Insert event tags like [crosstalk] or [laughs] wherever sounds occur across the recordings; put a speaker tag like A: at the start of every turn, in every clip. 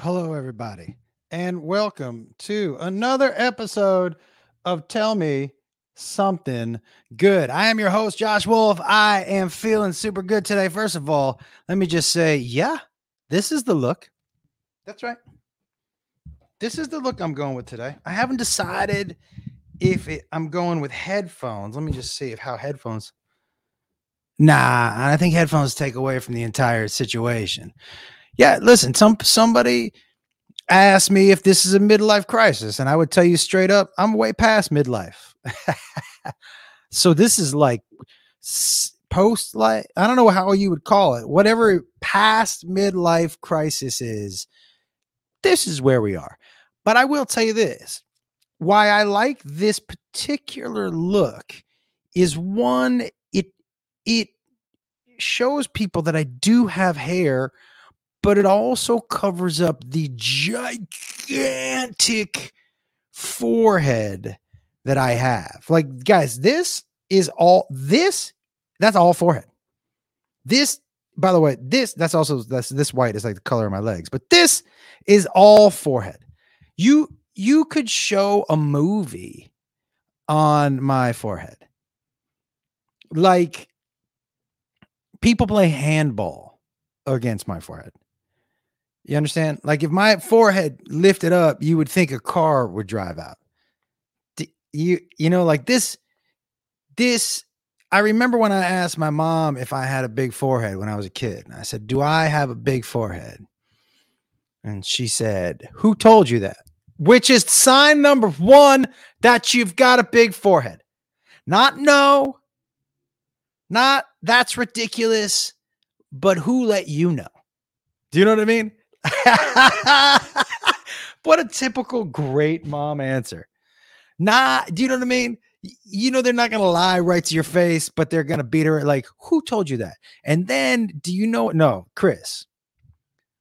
A: Hello, everybody, and welcome to another episode of Tell Me Something Good. I am your host, Josh Wolf. I am feeling super good today. First of all, let me just say, yeah, this is the look. That's right. This is the look I'm going with today. I haven't decided if it, I'm going with headphones. Let me just see if how headphones. Nah, I think headphones take away from the entire situation. Yeah, listen, some somebody asked me if this is a midlife crisis, and I would tell you straight up, I'm way past midlife. [laughs] so this is like post life. I don't know how you would call it. Whatever past midlife crisis is, this is where we are. But I will tell you this: why I like this particular look is one, it it shows people that I do have hair but it also covers up the gigantic forehead that I have. Like, guys, this is all this, that's all forehead. This, by the way, this, that's also that's this white is like the color of my legs, but this is all forehead. You you could show a movie on my forehead. Like people play handball against my forehead. You understand? Like if my forehead lifted up, you would think a car would drive out. You you know like this this I remember when I asked my mom if I had a big forehead when I was a kid. I said, "Do I have a big forehead?" And she said, "Who told you that?" Which is sign number 1 that you've got a big forehead. Not no. Not that's ridiculous, but who let you know? Do you know what I mean? [laughs] what a typical great mom answer. Nah, do you know what I mean? You know, they're not to lie right to your face, but they're to beat her. Like, who told you that? And then, do you know? No, Chris,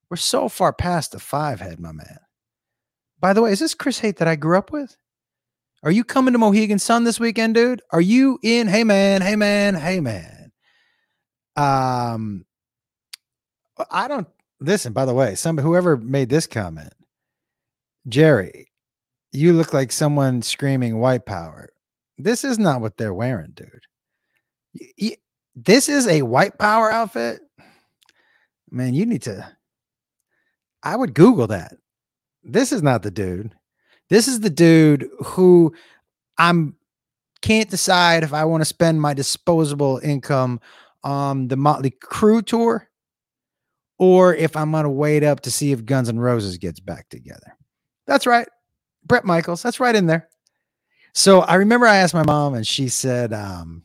A: we're so far past the five head, my man. By the way, is this Chris Hate that I grew up with? Are you coming to Mohegan Sun this weekend, dude? Are you in? Hey, man. Hey, man. Hey, man. Um, I don't listen, by the way, some whoever made this comment, Jerry, you look like someone screaming white power. This is not what they're wearing, dude. this is a white power outfit. Man, you need to. I would Google that. This is not the dude. This is the dude who I'm can't decide if I want to spend my disposable income on the Motley Crue tour or if I'm going to wait up to see if Guns N' Roses gets back together. That's right. Bret Michaels. That's right in there. So I remember I asked my mom, and she said, um,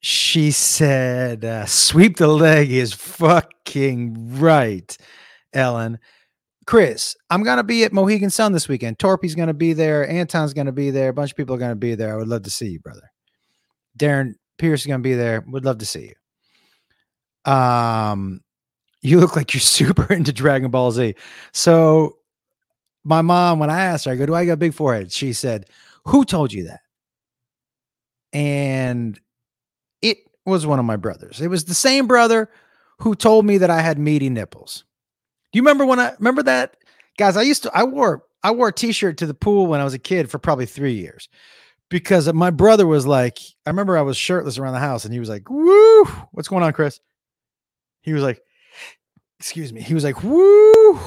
A: she said, uh, sweep the leg is fucking right, Ellen. Chris, I'm going to be at Mohegan Sun this weekend. Torpy's going to be there. Anton's going to be there. A bunch of people are going to be there. I would love to see you, brother. Darren Pierce is going to be there. Would love to see you. Um, you look like you're [laughs] super into Dragon Ball Z. So my mom, when I asked her, I go, Do I got a big forehead? She said, Who told you that? And it was one of my brothers. It was the same brother who told me that I had meaty nipples. Do you remember when I remember that? Guys, I used to I wore I wore a t-shirt to the pool when I was a kid for probably three years because my brother was like, I remember I was shirtless around the house and he was like, Woo, what's going on, Chris? He was like, excuse me. He was like, woo.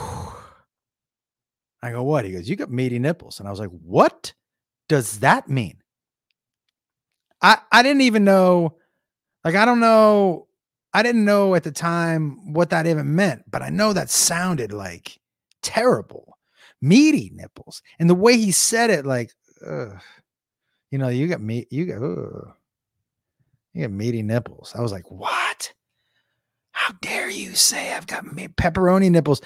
A: I go, what? He goes, you got meaty nipples. And I was like, what does that mean? I, I didn't even know, like, I don't know. I didn't know at the time what that even meant, but I know that sounded like terrible. Meaty nipples. And the way he said it, like, ugh, you know, you got meat, you got, ugh, you got meaty nipples. I was like, what? How dare you say I've got pepperoni nipples?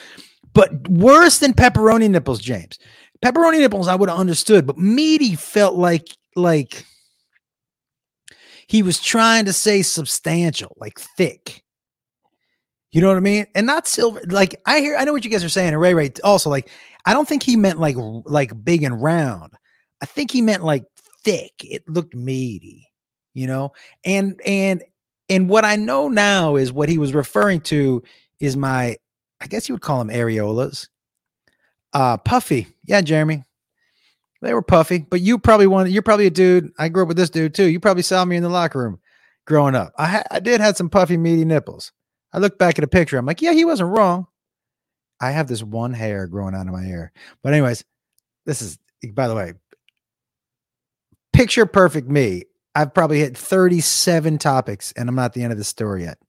A: But worse than pepperoni nipples, James. Pepperoni nipples, I would have understood, but meaty felt like like he was trying to say substantial, like thick. You know what I mean? And not silver. Like I hear, I know what you guys are saying. And Ray Ray also like, I don't think he meant like like big and round. I think he meant like thick. It looked meaty, you know. And and and what I know now is what he was referring to is my I guess you would call them areolas. Uh, puffy. Yeah, Jeremy. They were puffy, but you probably one. You're probably a dude. I grew up with this dude too. You probably saw me in the locker room growing up. I ha- I did had some puffy, meaty nipples. I look back at a picture. I'm like, yeah, he wasn't wrong. I have this one hair growing out of my ear. But anyways, this is by the way, picture perfect me. I've probably hit 37 topics and I'm not the end of the story yet.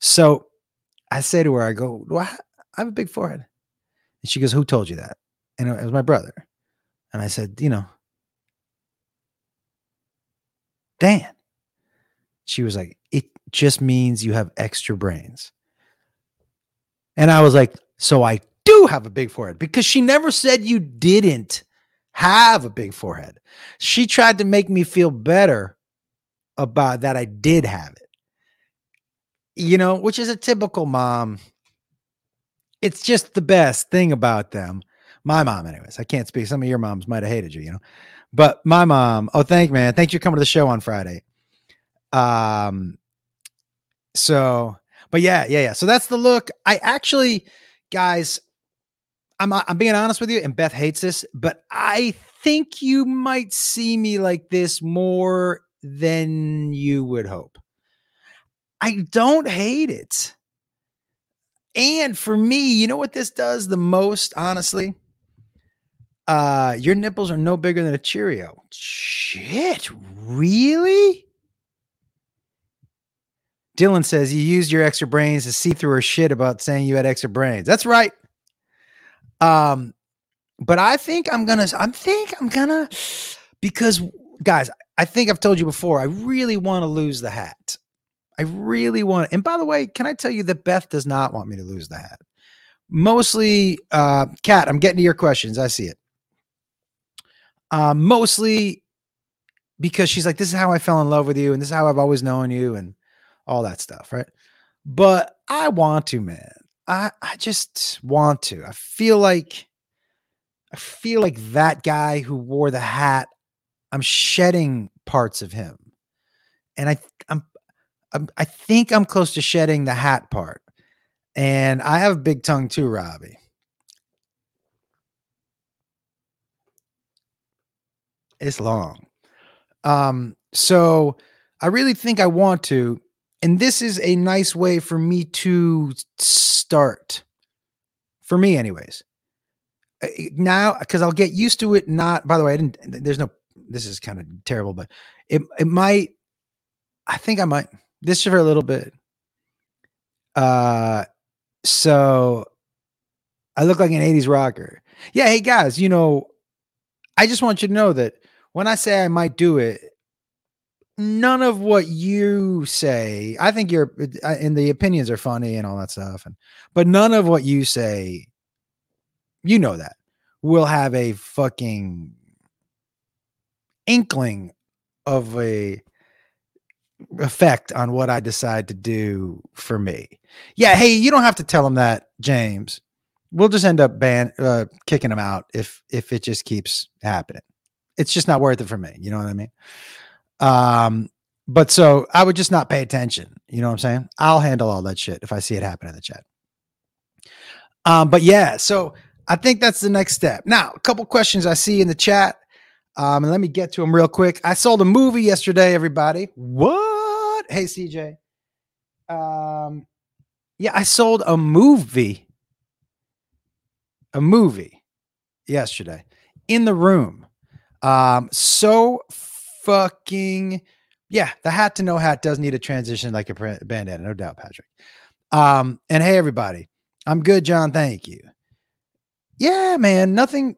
A: So I say to her, I go, I have a big forehead? And she goes, Who told you that? And it was my brother. And I said, You know, Dan. She was like, It just means you have extra brains. And I was like, So I do have a big forehead because she never said you didn't have a big forehead. She tried to make me feel better about that I did have it. You know, which is a typical mom. It's just the best thing about them. My mom, anyways. I can't speak. Some of your moms might have hated you, you know. But my mom, oh, thank man. Thanks for coming to the show on Friday. Um, so, but yeah, yeah, yeah. So that's the look. I actually, guys, I'm I'm being honest with you, and Beth hates this, but I think you might see me like this more than you would hope. I don't hate it. And for me, you know what this does the most, honestly? Uh, your nipples are no bigger than a Cheerio. Shit, really? Dylan says you used your extra brains to see through her shit about saying you had extra brains. That's right. Um, but I think I'm gonna. I think I'm gonna because guys, I think I've told you before. I really want to lose the hat. I really want. And by the way, can I tell you that Beth does not want me to lose the hat? Mostly, uh, Kat. I'm getting to your questions. I see it. Uh, mostly because she's like, this is how I fell in love with you, and this is how I've always known you, and all that stuff, right? But I want to, man. I I just want to. I feel like I feel like that guy who wore the hat. I'm shedding parts of him, and I I'm, I'm I think I'm close to shedding the hat part. And I have big tongue too, Robbie. It's long. Um, so I really think I want to, and this is a nice way for me to start for me anyways now because i'll get used to it not by the way i didn't there's no this is kind of terrible but it, it might i think i might this for a little bit. Uh so i look like an 80s rocker. Yeah hey guys you know i just want you to know that when i say i might do it none of what you say i think you're and the opinions are funny and all that stuff and but none of what you say you know that will have a fucking inkling of a effect on what i decide to do for me yeah hey you don't have to tell them that james we'll just end up ban uh, kicking them out if if it just keeps happening it's just not worth it for me you know what i mean um, but so I would just not pay attention. You know what I'm saying? I'll handle all that shit if I see it happen in the chat. Um, but yeah, so I think that's the next step. Now, a couple questions I see in the chat. Um, and let me get to them real quick. I sold a movie yesterday, everybody. What? Hey, CJ. Um, yeah, I sold a movie. A movie yesterday in the room. Um, so fucking yeah, the hat to no hat does need a transition like a bandana, no doubt, Patrick. Um, and hey, everybody, I'm good, John. Thank you. Yeah, man, nothing.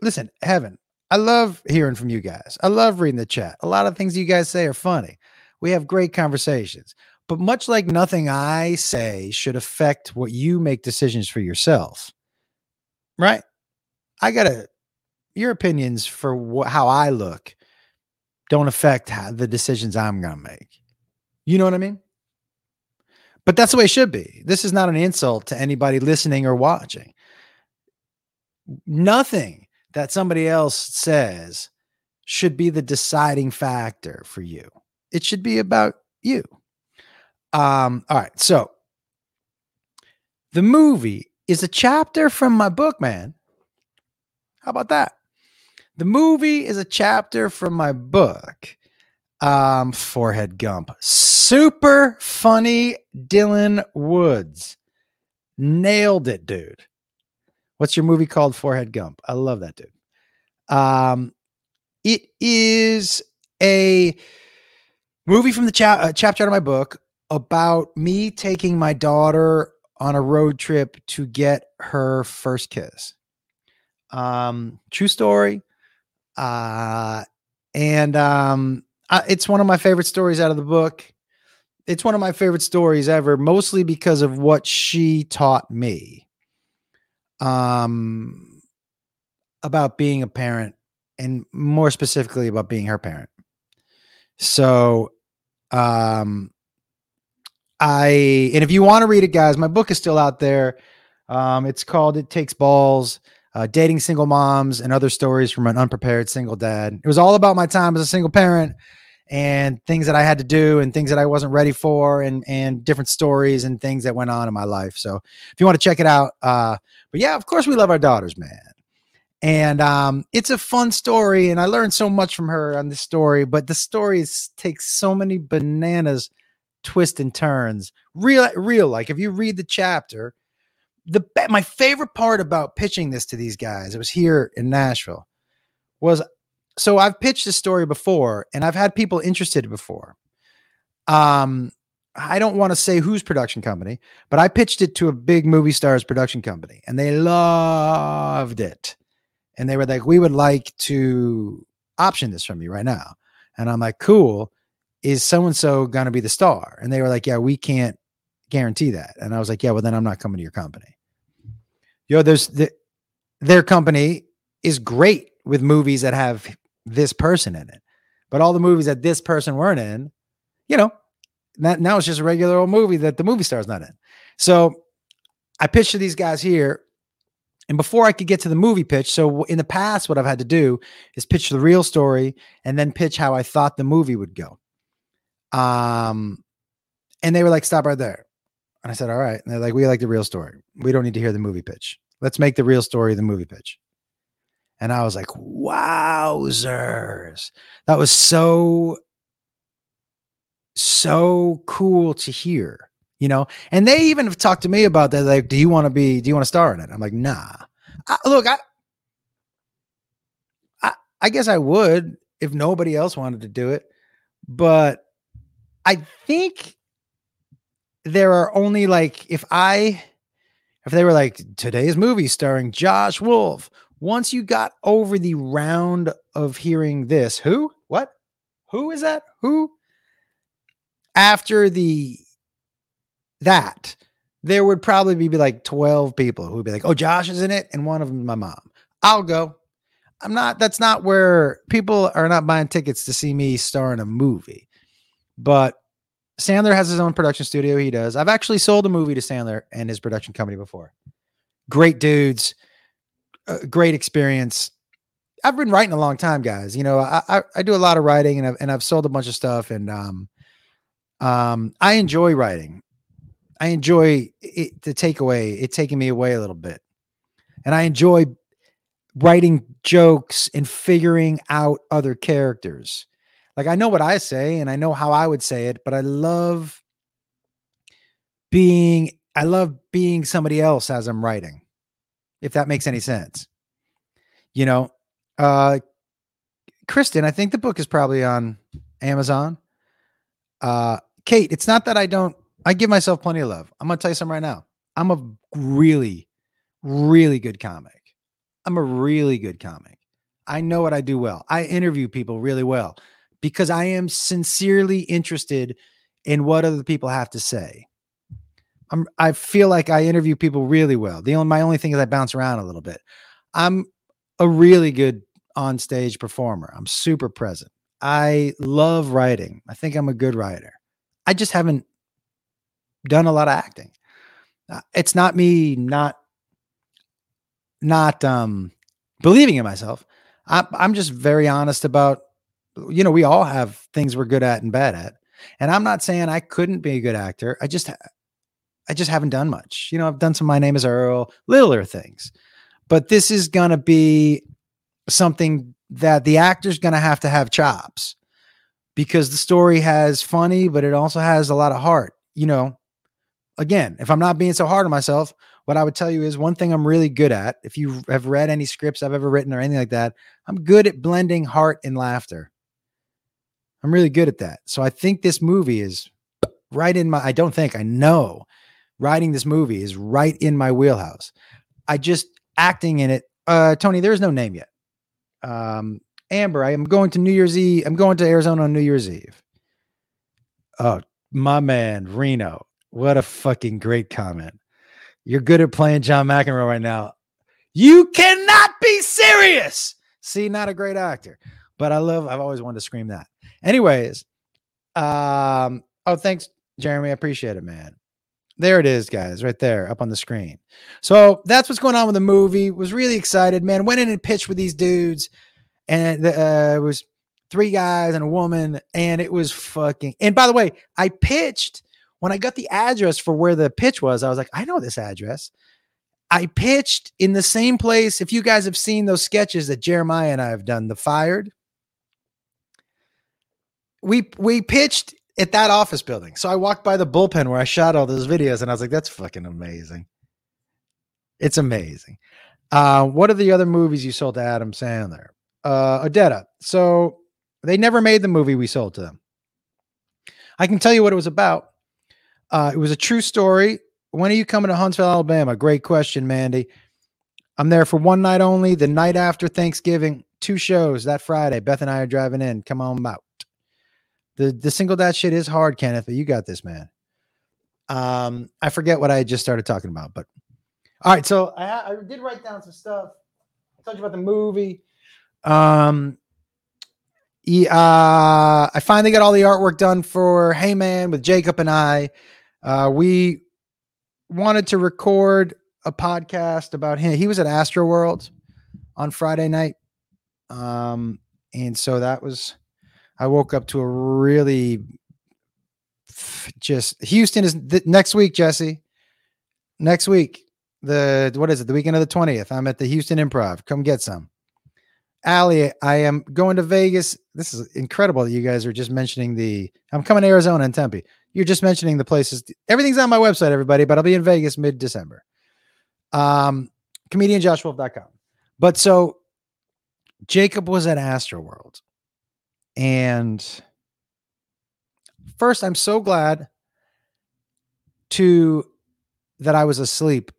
A: Listen, heaven, I love hearing from you guys. I love reading the chat. A lot of things you guys say are funny. We have great conversations. But much like nothing I say should affect what you make decisions for yourself, right? I got to, your opinions for wh- how I look don't affect how, the decisions I'm going to make. You know what I mean? But that's the way it should be. This is not an insult to anybody listening or watching. Nothing that somebody else says should be the deciding factor for you. It should be about you. Um, all right. So The movie is a chapter from my book, man. How about that? The movie is a chapter from my book. Um, Forehead Gump. Super funny Dylan Woods. Nailed it, dude. What's your movie called? Forehead Gump. I love that dude. Um, it is a movie from the cha- uh, chapter out of my book about me taking my daughter on a road trip to get her first kiss. Um, true story. Uh, and um, I, it's one of my favorite stories out of the book. It's one of my favorite stories ever, mostly because of what she taught me. Um, about being a parent, and more specifically about being her parent. So, um, I and if you want to read it, guys, my book is still out there. Um, it's called "It Takes Balls." Uh, dating single moms and other stories from an unprepared single dad. It was all about my time as a single parent and things that I had to do and things that I wasn't ready for and and different stories and things that went on in my life. So if you want to check it out, uh, but yeah, of course we love our daughters, man. And um, it's a fun story, and I learned so much from her on this story. But the story takes so many bananas twists and turns. Real, real. Like if you read the chapter, the my favorite part about pitching this to these guys, it was here in Nashville, was so I've pitched this story before, and I've had people interested before. Um, I don't want to say whose production company, but I pitched it to a big movie stars production company, and they loved it. And they were like, "We would like to option this from you right now." And I'm like, "Cool." is so and so going to be the star? And they were like, yeah, we can't guarantee that. And I was like, yeah, well, then I'm not coming to your company. Yo, there's the, their company is great with movies that have this person in it, but all the movies that this person weren't in, you know, that now it's just a regular old movie that the movie star's not in. So I pitched to these guys here. And before I could get to the movie pitch, so in the past, what I've had to do is pitch the real story and then pitch how I thought the movie would go. Um, and they were like, stop right there. And I said, all right. And they're like, we like the real story. We don't need to hear the movie pitch. Let's make the real story the movie pitch. And I was like, wowzers. That was so, so cool to hear, you know? And they even have talked to me about that. Like, do you want to be, do you want to star in it? I'm like, nah. I, look, I, I, I guess I would if nobody else wanted to do it. But I think there are only like if I if they were like today's movie starring Josh Wolf, once you got over the round of hearing this, who? What? Who is that? Who? After the that, there would probably be like 12 people who would be like, oh, Josh is in it, and one of them my mom. I'll go. I'm not, that's not where people are not buying tickets to see me star in a movie. But Sandler has his own production studio. He does. I've actually sold a movie to Sandler and his production company before. Great dudes, uh, great experience. I've been writing a long time, guys. You know, I, I, I do a lot of writing and I've and I've sold a bunch of stuff and um um I enjoy writing. I enjoy it, the takeaway, it taking me away a little bit. And I enjoy writing jokes and figuring out other characters. Like I know what I say and I know how I would say it, but I love being I love being somebody else as I'm writing. If that makes any sense. You know, uh Kristen, I think the book is probably on Amazon. Uh Kate, it's not that I don't I give myself plenty of love. I'm going to tell you something right now. I'm a really really good comic. I'm a really good comic. I know what I do well. I interview people really well because I am sincerely interested in what other people have to say. I'm, I feel like I interview people really well. The only my only thing is I bounce around a little bit. I'm a really good on stage performer. I'm super present. I love writing. I think I'm a good writer. I just haven't done a lot of acting. Uh, it's not me not not um believing in myself. I, I'm just very honest about you know, we all have things we're good at and bad at. And I'm not saying I couldn't be a good actor. I just I just haven't done much. You know, I've done some My Name is Earl, littler things. But this is going to be something that the actor's going to have to have chops because the story has funny, but it also has a lot of heart. You know, again, if I'm not being so hard on myself, what I would tell you is one thing I'm really good at. If you have read any scripts I've ever written or anything like that, I'm good at blending heart and laughter. I'm really good at that. So I think this movie is right in my, I don't think, I know writing this movie is right in my wheelhouse. I just acting in it. Uh, Tony, there's no name yet. Um, Amber, I am going to New Year's Eve. I'm going to Arizona on New Year's Eve. Oh, my man, Reno. What a fucking great comment. You're good at playing John McEnroe right now. You cannot be serious. See, not a great actor, but I love, I've always wanted to scream that. Anyways, um, oh, thanks, Jeremy. I appreciate it, man. There it is, guys, right there up on the screen. So that's what's going on with the movie. Was really excited, man. Went in and pitched with these dudes, and uh, it was three guys and a woman, and it was fucking. And by the way, I pitched when I got the address for where the pitch was. I was like, I know this address. I pitched in the same place. If you guys have seen those sketches that Jeremiah and I have done, the fired, we we pitched at that office building. So I walked by the bullpen where I shot all those videos and I was like, that's fucking amazing. It's amazing. Uh, what are the other movies you sold to Adam Sandler? Uh, Odetta. So they never made the movie we sold to them. I can tell you what it was about. Uh, it was a true story. When are you coming to Huntsville, Alabama? Great question, Mandy. I'm there for one night only. The night after Thanksgiving, two shows that Friday. Beth and I are driving in. Come on out. The the single dad shit is hard, Kenneth, but you got this, man. Um, I forget what I just started talking about, but all right. So I, I did write down some stuff. I told you about the movie. Um, uh, I finally got all the artwork done for Hey Man with Jacob and I. Uh, we wanted to record a podcast about him. He was at Astroworld on Friday night. Um, and so that was I woke up to a really just Houston is th- next week, Jesse. Next week, the what is it? The weekend of the twentieth. I'm at the Houston Improv. Come get some. Allie, I am going to Vegas. This is incredible that you guys are just mentioning the. I'm coming to Arizona and Tempe. You're just mentioning the places. Everything's on my website, everybody, but I'll be in Vegas mid December. Um, comedianjoshwolf.com. But so Jacob was at Astroworld and first, I'm so glad to that I was asleep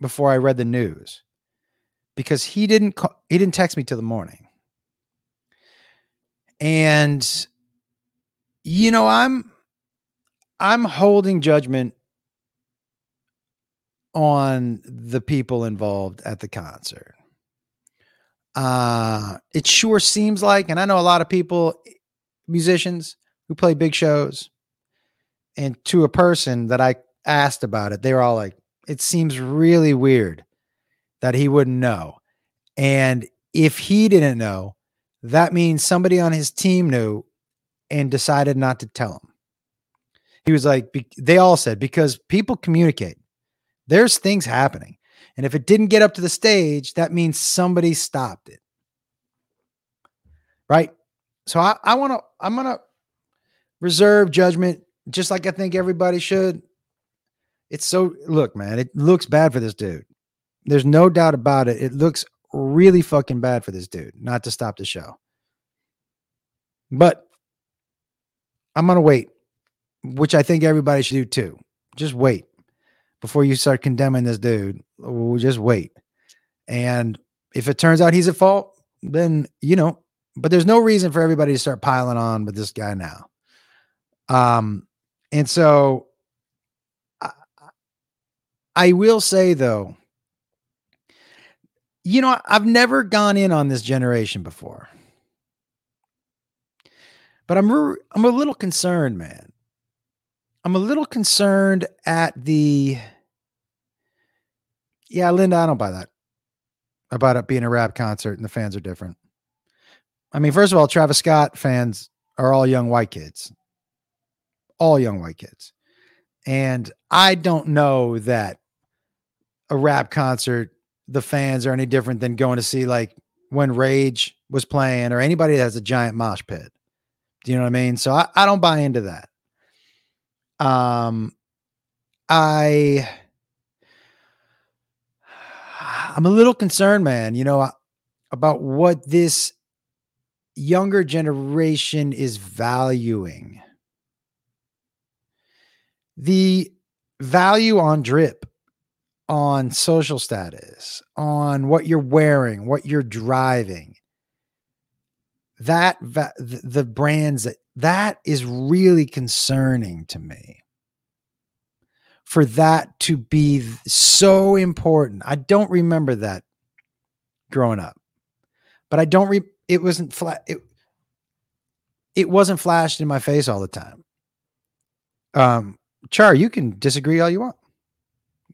A: before I read the news because he didn't call, he didn't text me till the morning. And you know, I'm I'm holding judgment on the people involved at the concert. Uh, it sure seems like, and I know a lot of people, musicians who play big shows, and to a person that I asked about it, they were all like, it seems really weird that he wouldn't know. And if he didn't know, that means somebody on his team knew and decided not to tell him. He was like, they all said, because people communicate, there's things happening. And if it didn't get up to the stage, that means somebody stopped it. Right. So I, I want to, I'm going to reserve judgment just like I think everybody should. It's so, look, man, it looks bad for this dude. There's no doubt about it. It looks really fucking bad for this dude not to stop the show. But I'm going to wait, which I think everybody should do too. Just wait before you start condemning this dude. We'll just wait. And if it turns out he's at fault, then you know, but there's no reason for everybody to start piling on with this guy now. Um, and so I, I will say though, you know, I've never gone in on this generation before. But I'm I'm a little concerned, man. I'm a little concerned at the. Yeah, Linda, I don't buy that about it being a rap concert and the fans are different. I mean, first of all, Travis Scott fans are all young white kids, all young white kids. And I don't know that a rap concert, the fans are any different than going to see like when Rage was playing or anybody that has a giant mosh pit. Do you know what I mean? So I, I don't buy into that. Um, I, I'm a little concerned, man, you know, about what this younger generation is valuing. The value on drip, on social status, on what you're wearing, what you're driving. That the brands that that is really concerning to me. For that to be so important. I don't remember that growing up. But I don't re it wasn't flat it, it wasn't flashed in my face all the time. Um Char, you can disagree all you want.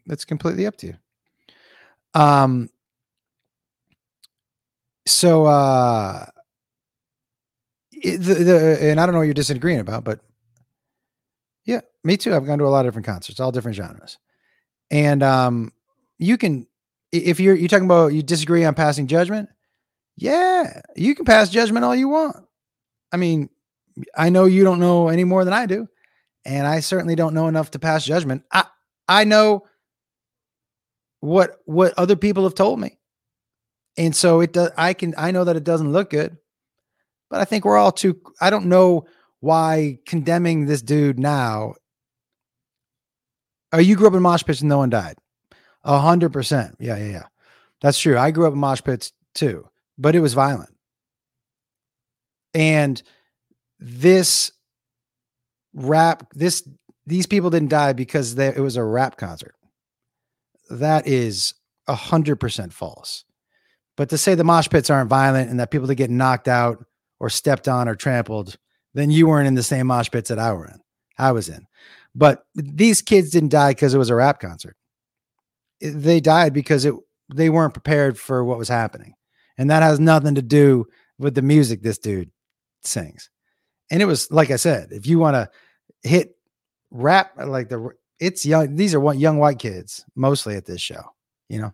A: That's completely up to you. Um so uh the, the and I don't know what you're disagreeing about, but yeah, me too. I've gone to a lot of different concerts, all different genres. And um you can if you're you talking about you disagree on passing judgment, yeah, you can pass judgment all you want. I mean, I know you don't know any more than I do, and I certainly don't know enough to pass judgment. I I know what what other people have told me. And so it does I can I know that it doesn't look good. But I think we're all too I don't know why condemning this dude now. Oh, you grew up in mosh pits and no one died. A hundred percent. Yeah, yeah, yeah. That's true. I grew up in mosh pits too but it was violent. And this rap, this these people didn't die because they, it was a rap concert. That is a hundred percent false. But to say the mosh pits aren't violent and that people that get knocked out or stepped on or trampled, then you weren't in the same mosh pits that I were in. I was in. But these kids didn't die because it was a rap concert. They died because it they weren't prepared for what was happening. And that has nothing to do with the music this dude sings. And it was like I said, if you want to hit rap like the it's young, these are what young white kids mostly at this show, you know.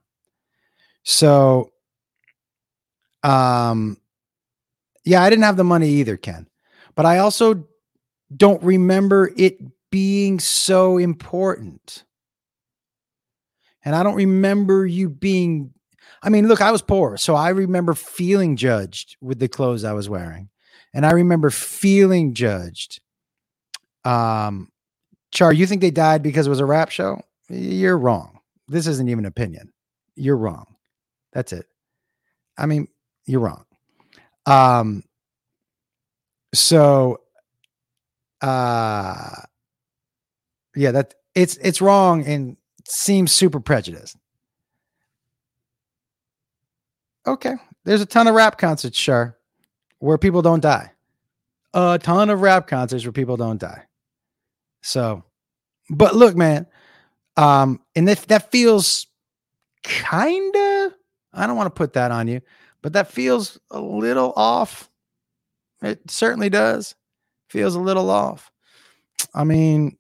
A: So um yeah, I didn't have the money either, Ken. But I also don't remember it being so important. And I don't remember you being I mean, look, I was poor, so I remember feeling judged with the clothes I was wearing, and I remember feeling judged. Um, Char, you think they died because it was a rap show? You're wrong. This isn't even opinion. You're wrong. That's it. I mean, you're wrong. Um, so, uh, yeah, that it's it's wrong and seems super prejudiced. Okay. There's a ton of rap concerts, sure, where people don't die. A ton of rap concerts where people don't die. So, but look, man, um, and if that feels kind of, I don't want to put that on you, but that feels a little off. It certainly does. Feels a little off. I mean,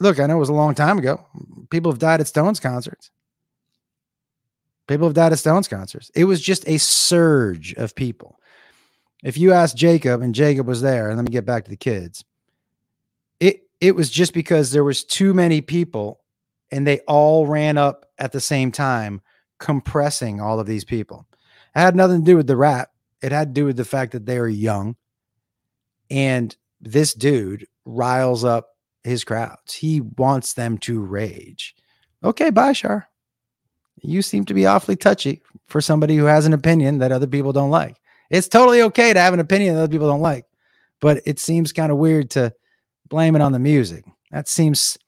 A: look, I know it was a long time ago. People have died at Stones concerts. People have died at Stones concerts. It was just a surge of people. If you ask Jacob, and Jacob was there, and let me get back to the kids, it it was just because there was too many people, and they all ran up at the same time, compressing all of these people. It had nothing to do with the rap. It had to do with the fact that they were young, and this dude riles up his crowds. He wants them to rage. Okay, bye, Char you seem to be awfully touchy for somebody who has an opinion that other people don't like. It's totally okay to have an opinion that other people don't like, but it seems kind of weird to blame it on the music. That seems,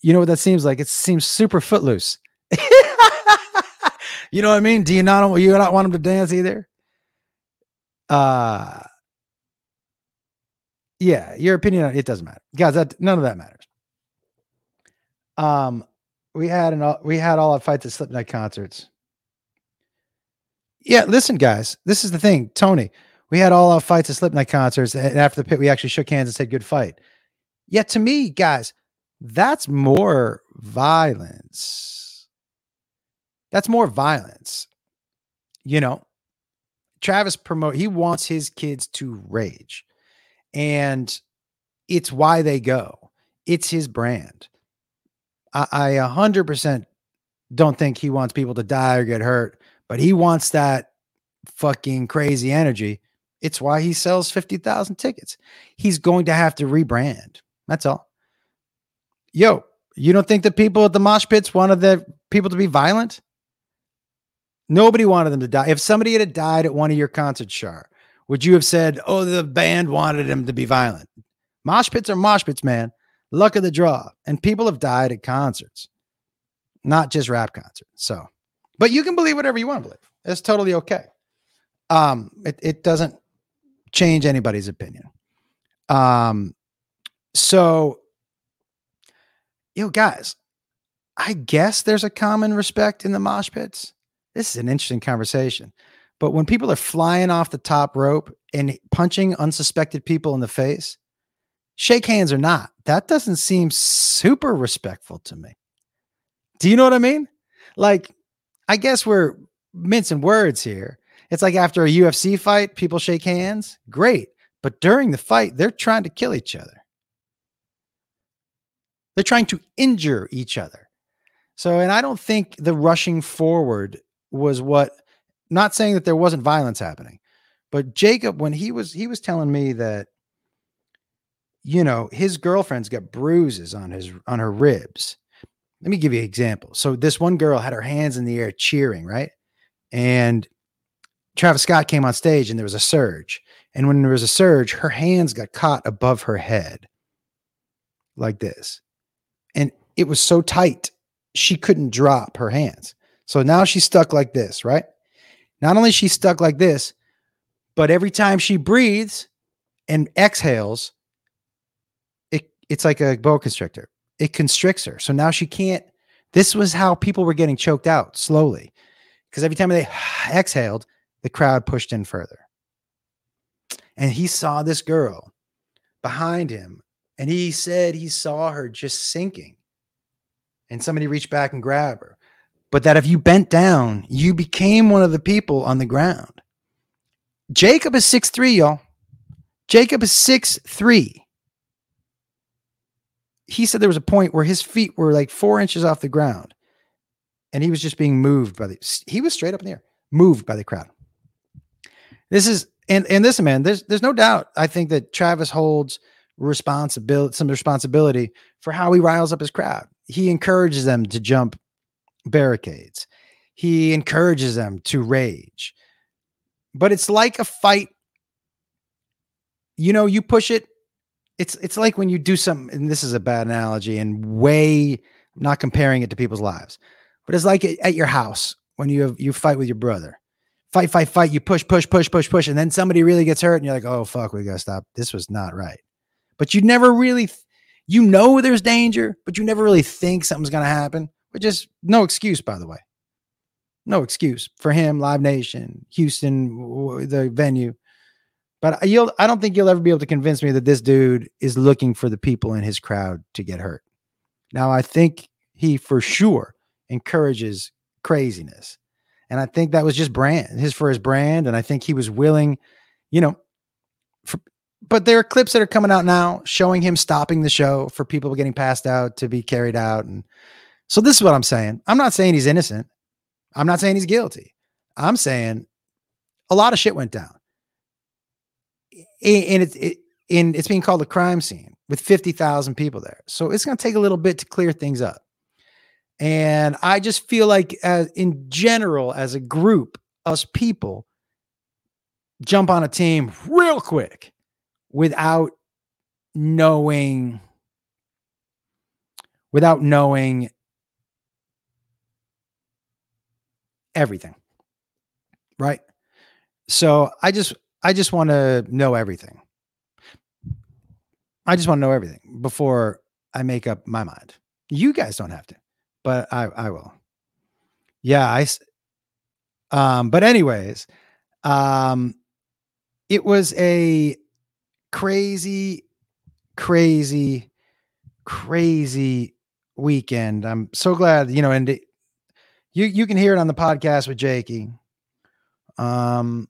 A: you know what that seems like? It seems super footloose. [laughs] you know what I mean? Do you not you not want them to dance either? Uh yeah, your opinion it doesn't matter. Guys, that none of that matters. Um we had an we had all our fights at Slipknot concerts. Yeah, listen, guys, this is the thing, Tony. We had all our fights at Slipknot concerts, and after the pit, we actually shook hands and said "good fight." Yet to me, guys, That's more violence. That's more violence. You know, Travis promote he wants his kids to rage. And it's why they go. It's his brand. I, I 100% don't think he wants people to die or get hurt, but he wants that fucking crazy energy. It's why he sells 50,000 tickets. He's going to have to rebrand. That's all. Yo, you don't think the people at the mosh pits wanted the people to be violent? Nobody wanted them to die. If somebody had died at one of your concerts, Char, would you have said, "Oh, the band wanted him to be violent"? Mosh pits are mosh pits, man. Luck of the draw. And people have died at concerts, not just rap concerts. So, but you can believe whatever you want to believe. It's totally okay. Um, it, it doesn't change anybody's opinion. Um, so, yo, guys, I guess there's a common respect in the mosh pits. This is an interesting conversation. But when people are flying off the top rope and punching unsuspected people in the face, shake hands or not, that doesn't seem super respectful to me. Do you know what I mean? Like, I guess we're mincing words here. It's like after a UFC fight, people shake hands. Great. But during the fight, they're trying to kill each other. They're trying to injure each other. So, and I don't think the rushing forward was what not saying that there wasn't violence happening but jacob when he was he was telling me that you know his girlfriend's got bruises on his on her ribs. Let me give you an example. So this one girl had her hands in the air cheering right? And travis scott came on stage and there was a surge. And when there was a surge her hands got caught above her head like this. And it was so tight she couldn't drop her hands so now she's stuck like this, right? Not only she's stuck like this, but every time she breathes and exhales, it, it's like a boa constrictor. It constricts her. So now she can't. This was how people were getting choked out slowly. Because every time they [sighs] exhaled, the crowd pushed in further. And he saw this girl behind him, and he said he saw her just sinking. And somebody reached back and grabbed her but that if you bent down, you became one of the people on the ground. Jacob is six three, y'all. Jacob is six three. He said there was a point where his feet were like four inches off the ground, and he was just being moved by the. He was straight up in the air, moved by the crowd. This is and and this man, there's there's no doubt. I think that Travis holds responsibility, some responsibility for how he riles up his crowd. He encourages them to jump barricades. He encourages them to rage. But it's like a fight. You know, you push it. It's it's like when you do something, and this is a bad analogy, and way not comparing it to people's lives, but it's like at your house when you have you fight with your brother. Fight, fight, fight. You push, push, push, push, push, and then somebody really gets hurt, and you're like, "Oh fuck, we gotta stop. This was not right." But you never really, you know, there's danger, but you never really think something's gonna happen is no excuse, by the way. No excuse for him, Live Nation, Houston, the venue. But you'll, I don't think you'll ever be able to convince me that this dude is looking for the people in his crowd to get hurt. Now, I think he for sure encourages craziness. And I think that was just brand, his for his brand. And I think he was willing, you know, for, but there are clips that are coming out now showing him stopping the show for people getting passed out to be carried out and so this is what I'm saying. I'm not saying he's innocent. I'm not saying he's guilty. I'm saying a lot of shit went down. And it's it, it's being called a crime scene with 50,000 people there. So it's going to take a little bit to clear things up. And I just feel like as in general as a group, us people jump on a team real quick without knowing without knowing everything. Right? So I just I just want to know everything. I just want to know everything before I make up my mind. You guys don't have to, but I I will. Yeah, I um but anyways, um it was a crazy crazy crazy weekend. I'm so glad, you know, and it, you you can hear it on the podcast with Jakey. Um,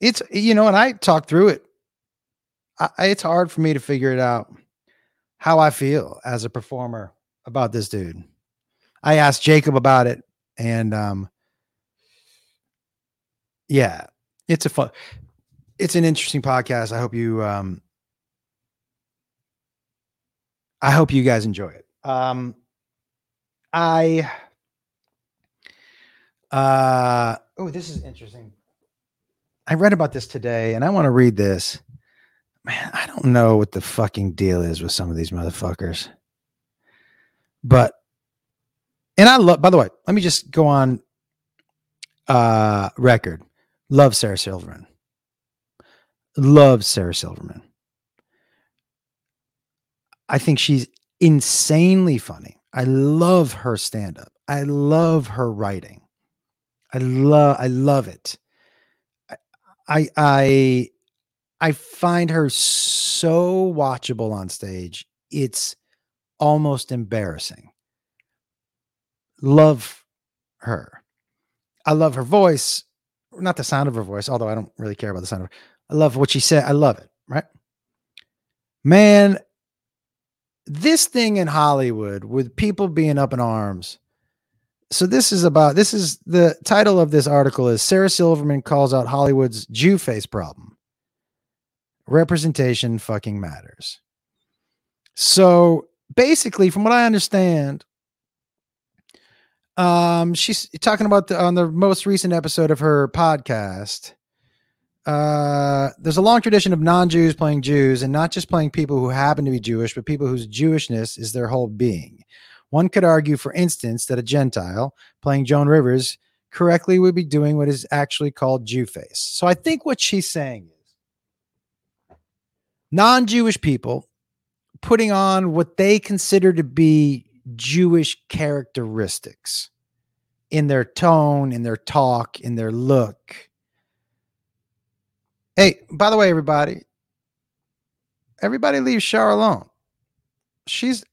A: it's you know, and I talk through it. I, it's hard for me to figure it out how I feel as a performer about this dude. I asked Jacob about it, and um, yeah, it's a fun, it's an interesting podcast. I hope you um, I hope you guys enjoy it. Um, I uh oh, this is interesting. I read about this today, and I want to read this. Man, I don't know what the fucking deal is with some of these motherfuckers. But and I love by the way, let me just go on uh record. Love Sarah Silverman. Love Sarah Silverman. I think she's insanely funny. I love her stand up. I love her writing. I love I love it. I I I find her so watchable on stage. It's almost embarrassing. Love her. I love her voice. Not the sound of her voice, although I don't really care about the sound of her. I love what she said. I love it, right? Man, this thing in Hollywood with people being up in arms. So this is about this is the title of this article is Sarah Silverman calls out Hollywood's Jew face problem. Representation fucking matters. So basically, from what I understand, um, she's talking about the, on the most recent episode of her podcast uh, there's a long tradition of non-Jews playing Jews, and not just playing people who happen to be Jewish, but people whose Jewishness is their whole being. One could argue, for instance, that a Gentile playing Joan Rivers correctly would be doing what is actually called Jew face. So I think what she's saying is non-Jewish people putting on what they consider to be Jewish characteristics in their tone, in their talk, in their look Hey, by the way, everybody, everybody leave Char alone. She's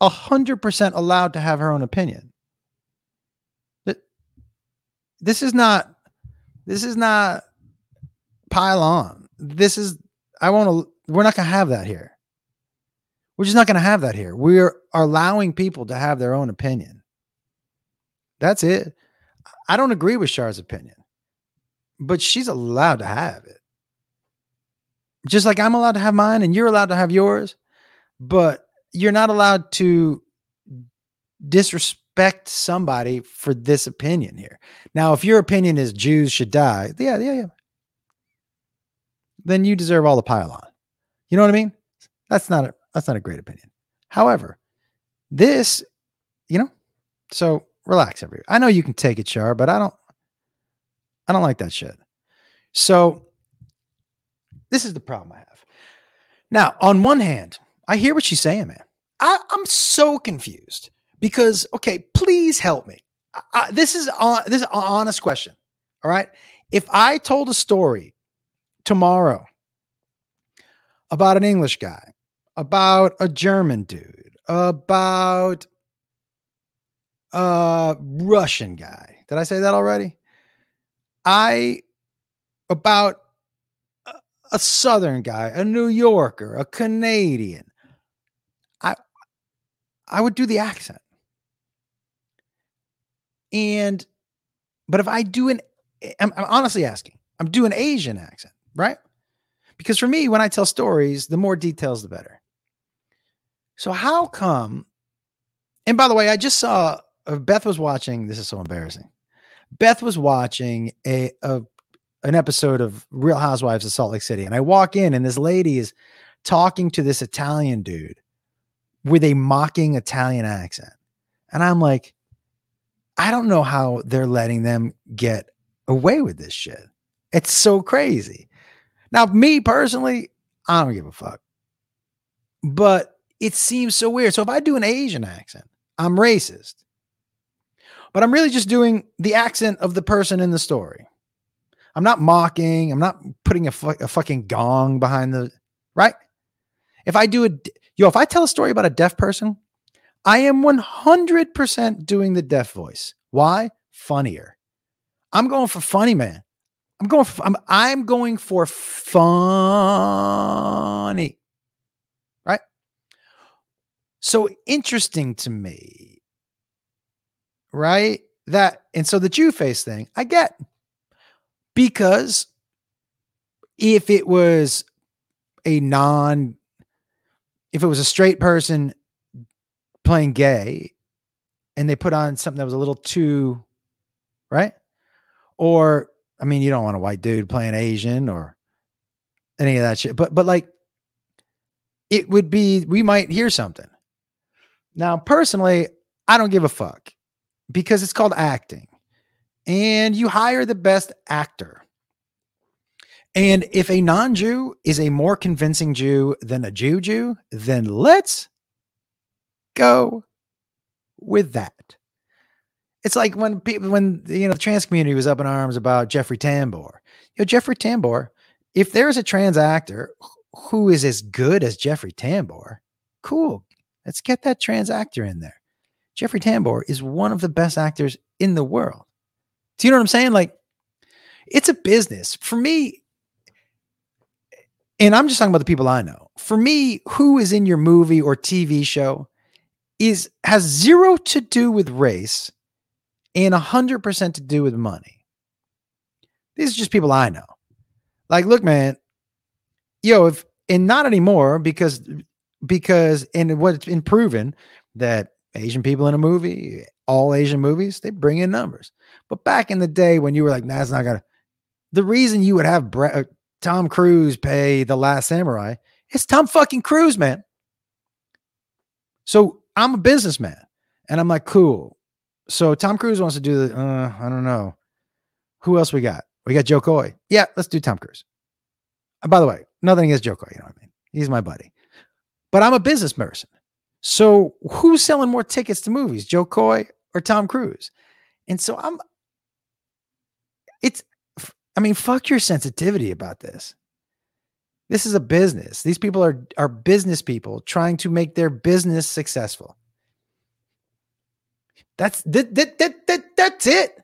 A: a hundred percent allowed to have her own opinion. This is not. This is not pile on. This is. I want to. We're not going to have that here. We're just not going to have that here. We're allowing people to have their own opinion. That's it. I don't agree with Char's opinion, but she's allowed to have it just like I'm allowed to have mine and you're allowed to have yours, but you're not allowed to disrespect somebody for this opinion here. Now, if your opinion is Jews should die, yeah, yeah, yeah. Then you deserve all the pile on. You know what I mean? That's not a that's not a great opinion. However, this, you know, so relax everybody. I know you can take it, Char, but I don't I don't like that shit. So this is the problem I have. Now, on one hand, I hear what she's saying, man. I, am so confused because, okay, please help me. I, this is on this is an honest question. All right. If I told a story tomorrow about an English guy, about a German dude, about a Russian guy, did I say that already? I about a Southern guy, a New Yorker, a Canadian, I I would do the accent. And but if I do an I'm, I'm honestly asking, I'm doing Asian accent, right? Because for me, when I tell stories, the more details, the better. So how come? And by the way, I just saw uh, Beth was watching. This is so embarrassing. Beth was watching a, a an episode of Real Housewives of Salt Lake City, and I walk in, and this lady is talking to this Italian dude with a mocking Italian accent. And I'm like, I don't know how they're letting them get away with this shit. It's so crazy. Now, me personally, I don't give a fuck. But it seems so weird. So if I do an Asian accent, I'm racist. But I'm really just doing the accent of the person in the story. I'm not mocking. I'm not putting a, fu- a fucking gong behind the right. If I do a, Yo, if I tell a story about a deaf person, I am 100% doing the deaf voice. Why? Funnier. I'm going for funny, man. I'm going for, I'm, I'm going for funny. Right? So interesting to me. Right? That and so the Jew face thing, I get. Because if it was a non if it was a straight person playing gay and they put on something that was a little too right? Or i mean you don't want a white dude playing asian or any of that shit but but like it would be we might hear something. Now personally i don't give a fuck because it's called acting. And you hire the best actor and if a non Jew is a more convincing Jew than a Jew Jew, then let's go with that. It's like when people, when you know, the trans community was up in arms about Jeffrey Tambor. You know, Jeffrey Tambor, if there's a trans actor who is as good as Jeffrey Tambor, cool. Let's get that trans actor in there. Jeffrey Tambor is one of the best actors in the world. Do you know what I'm saying? Like, it's a business. For me, and I'm just talking about the people I know. For me, who is in your movie or TV show is has zero to do with race and 100% to do with money. These are just people I know. Like, look, man, yo, if and not anymore because because and what's been proven that Asian people in a movie, all Asian movies, they bring in numbers. But back in the day when you were like, nah, it's not gonna. The reason you would have Brett, uh, Tom Cruise pay The Last Samurai. It's Tom fucking Cruise, man. So I'm a businessman and I'm like, cool. So Tom Cruise wants to do the, uh, I don't know. Who else we got? We got Jo Koy. Yeah, let's do Tom Cruise. And by the way, nothing against Jo Koy. you know what I mean? He's my buddy. But I'm a business person. So who's selling more tickets to movies, Jo Koy or Tom Cruise? And so I'm, it's, I mean, fuck your sensitivity about this. This is a business. These people are are business people trying to make their business successful. That's that, that, that, that that's it.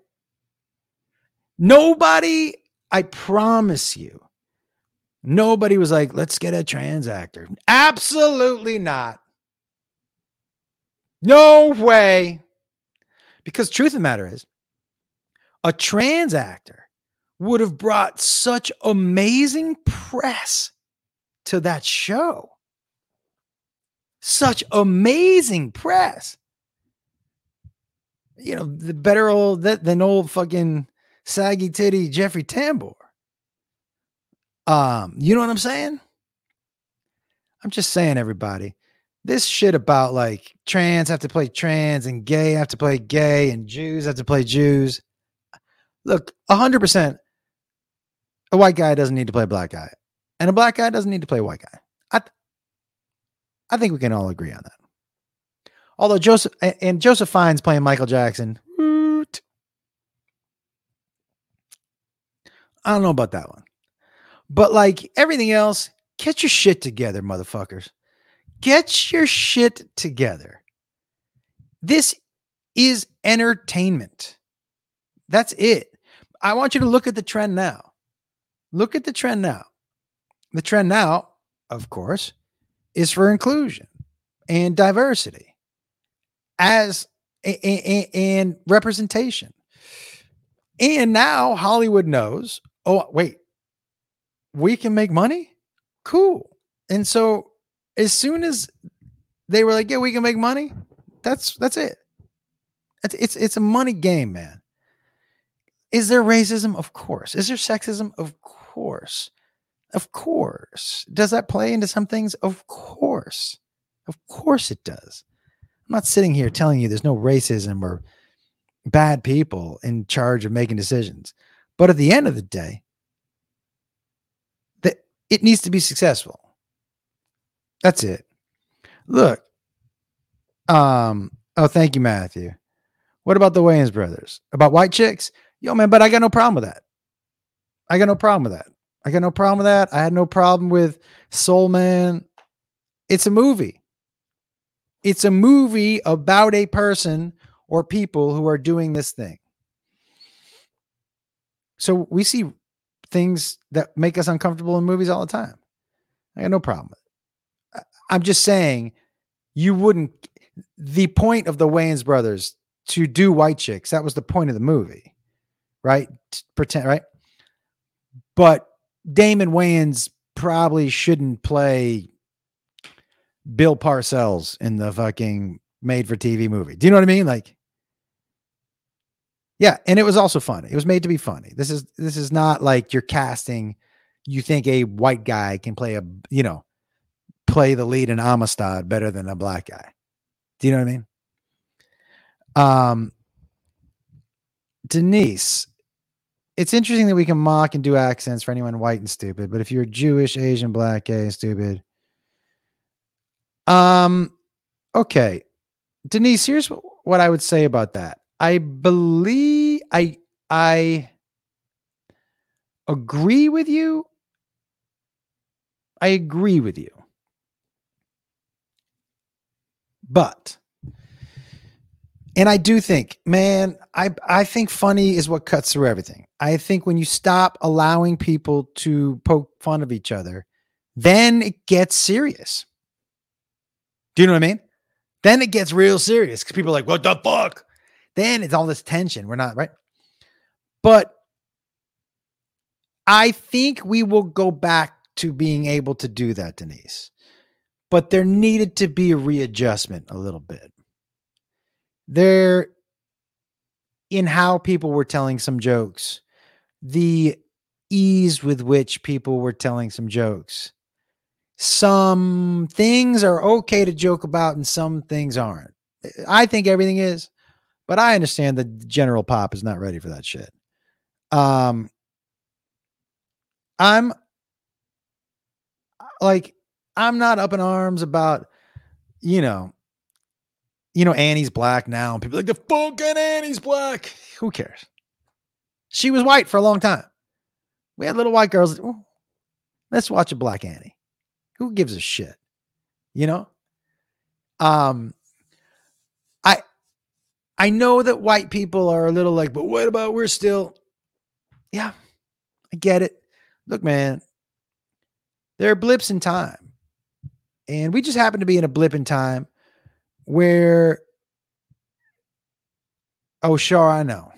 A: Nobody, I promise you, nobody was like, let's get a trans actor. Absolutely not. No way. Because truth of the matter is, a trans actor would have brought such amazing press to that show. Such amazing press. You know, the better old than old fucking saggy titty Jeffrey Tambor. Um, you know what I'm saying? I'm just saying, everybody, this shit about like trans have to play trans and gay have to play gay and Jews have to play Jews. Look, 100% a white guy doesn't need to play a black guy, and a black guy doesn't need to play a white guy. I, th- I think we can all agree on that. Although Joseph and Joseph Fiennes playing Michael Jackson, I don't know about that one, but like everything else, get your shit together, motherfuckers. Get your shit together. This is entertainment. That's it. I want you to look at the trend now. Look at the trend now. The trend now, of course, is for inclusion and diversity as and representation. And now Hollywood knows, oh, wait, we can make money? Cool. And so as soon as they were like, yeah, we can make money, that's that's it. It's it's, it's a money game, man. Is there racism? Of course. Is there sexism? Of course. Of course. Of course. Does that play into some things? Of course. Of course it does. I'm not sitting here telling you there's no racism or bad people in charge of making decisions. But at the end of the day, that it needs to be successful. That's it. Look. Um, oh, thank you, Matthew. What about the Wayans brothers? About white chicks? Yo, man, but I got no problem with that. I got no problem with that. I got no problem with that. I had no problem with Soul Man. It's a movie. It's a movie about a person or people who are doing this thing. So we see things that make us uncomfortable in movies all the time. I got no problem with it. I'm just saying you wouldn't the point of the Wayans brothers to do white chicks, that was the point of the movie, right? pretend, right? But Damon Wayans probably shouldn't play Bill Parcells in the fucking made for TV movie. Do you know what I mean? Like, yeah, and it was also funny. It was made to be funny. This is this is not like you're casting. You think a white guy can play a you know play the lead in Amistad better than a black guy? Do you know what I mean? Um, Denise, it's interesting that we can mock and do accents for anyone white and stupid, but if you're Jewish, Asian, black, gay, stupid, um, okay, Denise, here's what I would say about that. I believe I I agree with you. I agree with you. But and I do think, man, I I think funny is what cuts through everything. I think when you stop allowing people to poke fun of each other, then it gets serious. Do you know what I mean? Then it gets real serious because people are like, what the fuck? Then it's all this tension. We're not right. But I think we will go back to being able to do that, Denise. But there needed to be a readjustment a little bit there in how people were telling some jokes, the ease with which people were telling some jokes. Some things are okay to joke about and some things aren't. I think everything is, but I understand the general pop is not ready for that shit. Um I'm like I'm not up in arms about you know you know, Annie's black now, and people like the fucking Annie's black. Who cares? She was white for a long time. We had little white girls. Let's watch a black Annie. Who gives a shit? You know? Um, I I know that white people are a little like, but what about we're still? Yeah, I get it. Look, man, there are blips in time. And we just happen to be in a blip in time where oh sure i know.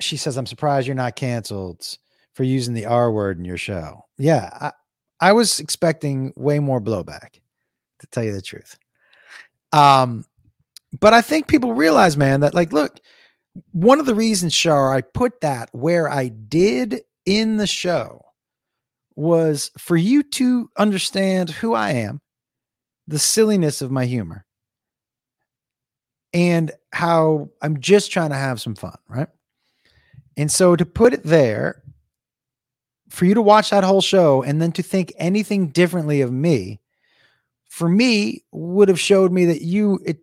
A: She says i'm surprised you're not canceled for using the r word in your show. Yeah i, I was expecting way more blowback to tell you the truth. Um but i think people realize man that like look one of the reasons Char I put that where I did in the show was for you to understand who I am the silliness of my humor and how I'm just trying to have some fun, right? And so to put it there, for you to watch that whole show and then to think anything differently of me, for me, would have showed me that you it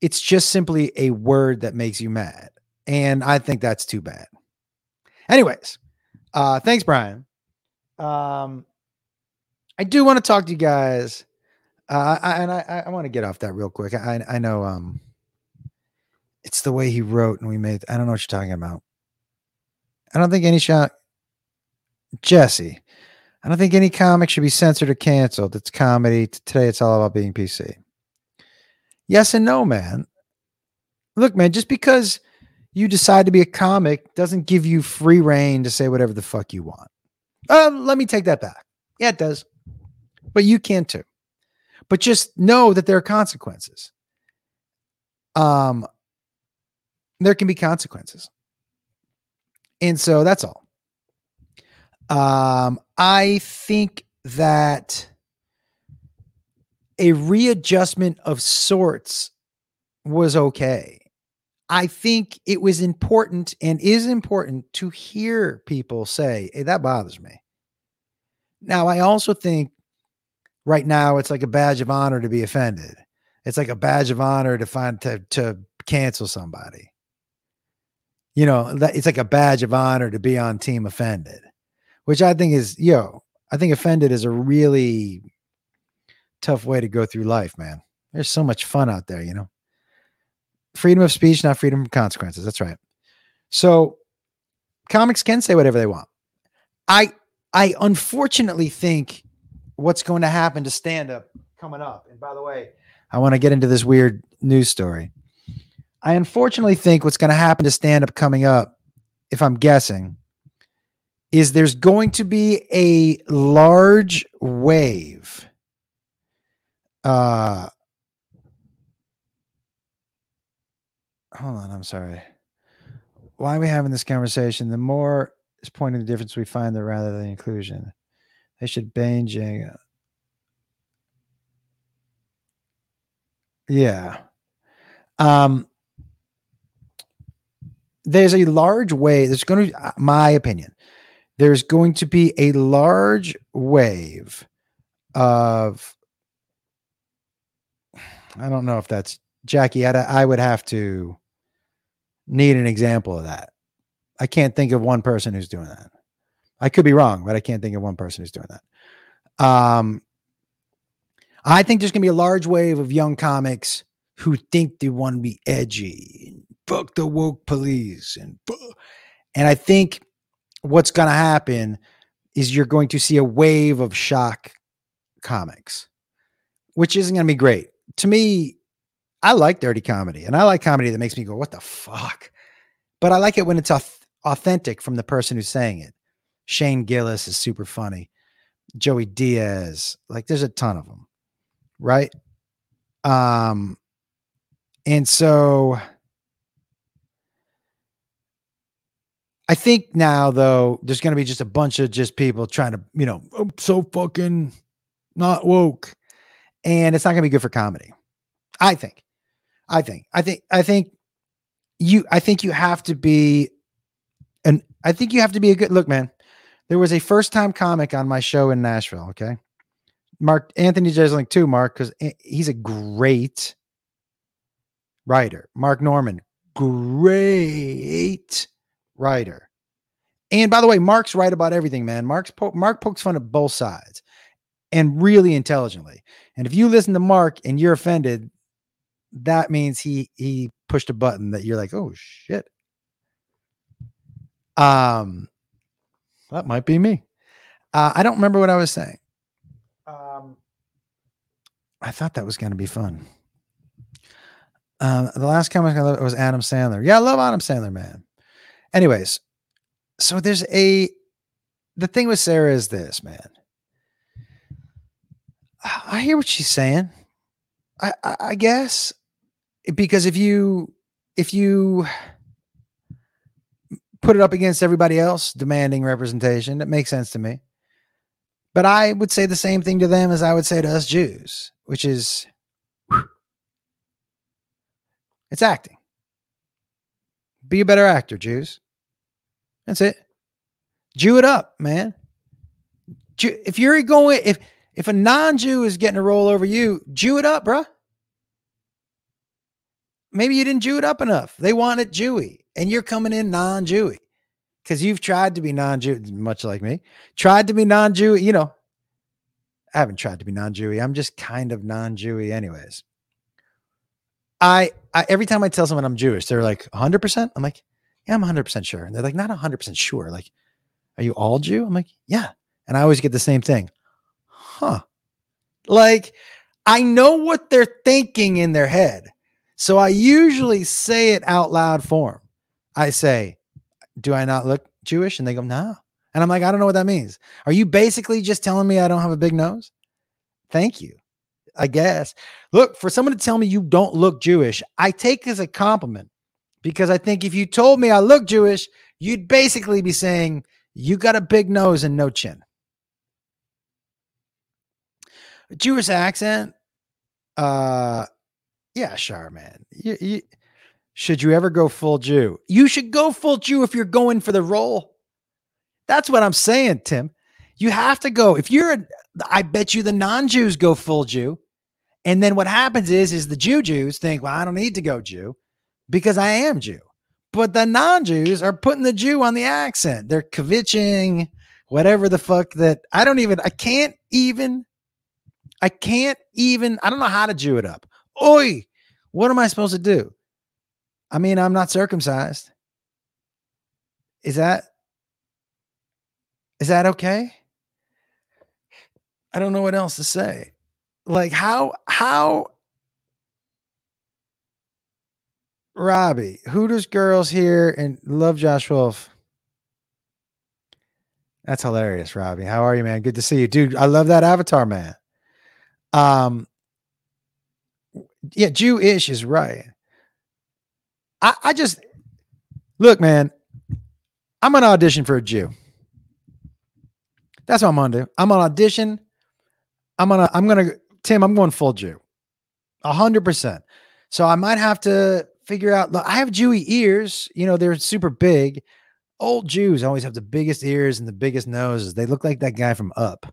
A: it's just simply a word that makes you mad. And I think that's too bad. Anyways, uh thanks, Brian. Um I do want to talk to you guys, uh, I, and I, I want to get off that real quick. I, I know, um, it's the way he wrote, and we made. I don't know what you're talking about. I don't think any shot, Jesse. I don't think any comic should be censored or canceled. It's comedy. Today, it's all about being PC. Yes and no, man. Look, man, just because you decide to be a comic doesn't give you free reign to say whatever the fuck you want. Um, let me take that back. Yeah, it does but you can too. But just know that there are consequences. Um, there can be consequences. And so that's all. Um, I think that a readjustment of sorts was okay. I think it was important and is important to hear people say, Hey, that bothers me. Now, I also think right now it's like a badge of honor to be offended. It's like a badge of honor to find to to cancel somebody. You know, it's like a badge of honor to be on team offended, which I think is yo, I think offended is a really tough way to go through life, man. There's so much fun out there, you know. Freedom of speech, not freedom from consequences. That's right. So comics can say whatever they want. I I unfortunately think what's going to happen to stand up coming up. And by the way, I want to get into this weird news story. I unfortunately think what's going to happen to stand up coming up, if I'm guessing, is there's going to be a large wave uh hold on i'm sorry why are we having this conversation the more is pointing the difference we find there rather than inclusion they should ban Jenga. yeah um there's a large way there's going to uh, my opinion there's going to be a large wave of I don't know if that's Jackie. I'd, I would have to need an example of that. I can't think of one person who's doing that. I could be wrong, but I can't think of one person who's doing that. Um, I think there's going to be a large wave of young comics who think they want to be edgy and fuck the woke police and and I think what's going to happen is you're going to see a wave of shock comics, which isn't going to be great. To me, I like dirty comedy and I like comedy that makes me go, what the fuck? But I like it when it's authentic from the person who's saying it. Shane Gillis is super funny. Joey Diaz, like there's a ton of them, right? Um, and so I think now though, there's going to be just a bunch of just people trying to, you know, I'm so fucking not woke, and it's not going to be good for comedy. I think. I think. I think. I think you. I think you have to be, and I think you have to be a good look, man. There was a first time comic on my show in Nashville. Okay, Mark Anthony Jeselnik too, Mark, because he's a great writer. Mark Normand, great writer. And by the way, Mark's right about everything, man. Mark's po- Mark pokes fun at both sides and really intelligently. And if you listen to Mark and you're offended, that means he he pushed a button that you're like, "Oh shit." Um that might be me. Uh, I don't remember what I was saying. Um I thought that was going to be fun. Uh, the last comic I was Adam Sandler. Yeah, I love Adam Sandler, man. Anyways, so there's a the thing with Sarah is this, man. I hear what she's saying. I, I, I guess because if you if you put it up against everybody else demanding representation, it makes sense to me. But I would say the same thing to them as I would say to us Jews, which is it's acting. Be a better actor, Jews. That's it. Jew it up, man. Jew, if you're going, if if a non-Jew is getting a roll over you, Jew it up, bruh. Maybe you didn't Jew it up enough. They want it Jewy, and you're coming in non-Jewy because you've tried to be non-Jew, much like me. Tried to be non-Jewy. You know, I haven't tried to be non-Jewy. I'm just kind of non-Jewy, anyways. I, I every time I tell someone I'm Jewish, they're like 100. percent I'm like, yeah, I'm 100% sure. And they're like, not 100% sure. Like, are you all Jew? I'm like, yeah. And I always get the same thing. Huh. Like, I know what they're thinking in their head. So I usually say it out loud for them. I say, do I not look Jewish? And they go, no. And I'm like, I don't know what that means. Are you basically just telling me I don't have a big nose? Thank you. I guess. Look, for someone to tell me you don't look Jewish, I take as a compliment because I think if you told me I look Jewish, you'd basically be saying you got a big nose and no chin. Jewish accent, uh, yeah, sure, man. You, you, should you ever go full Jew? You should go full Jew if you're going for the role. That's what I'm saying, Tim. You have to go. If you're, a, I bet you the non-Jews go full Jew, and then what happens is, is the Jew Jews think, well, I don't need to go Jew because I am Jew. But the non-Jews are putting the Jew on the accent. They're kvetching, whatever the fuck that I don't even I can't even I can't even, I don't know how to Jew it up. Oi, what am I supposed to do? I mean, I'm not circumcised. Is that is that okay? I don't know what else to say. Like how how Robbie, Hooters girls here and love Josh Wolf. That's hilarious, Robbie. How are you, man? Good to see you, dude. I love that avatar, man. Um, yeah, Jewish is right. I, I just look, man. I'm gonna audition for a Jew. That's what I'm gonna do. I'm gonna audition. I'm gonna, I'm gonna, Tim, I'm going full Jew. A hundred percent. So I might have to figure out. Look, I have Jewy ears. You know, they're super big. Old Jews always have the biggest ears and the biggest noses. They look like that guy from Up.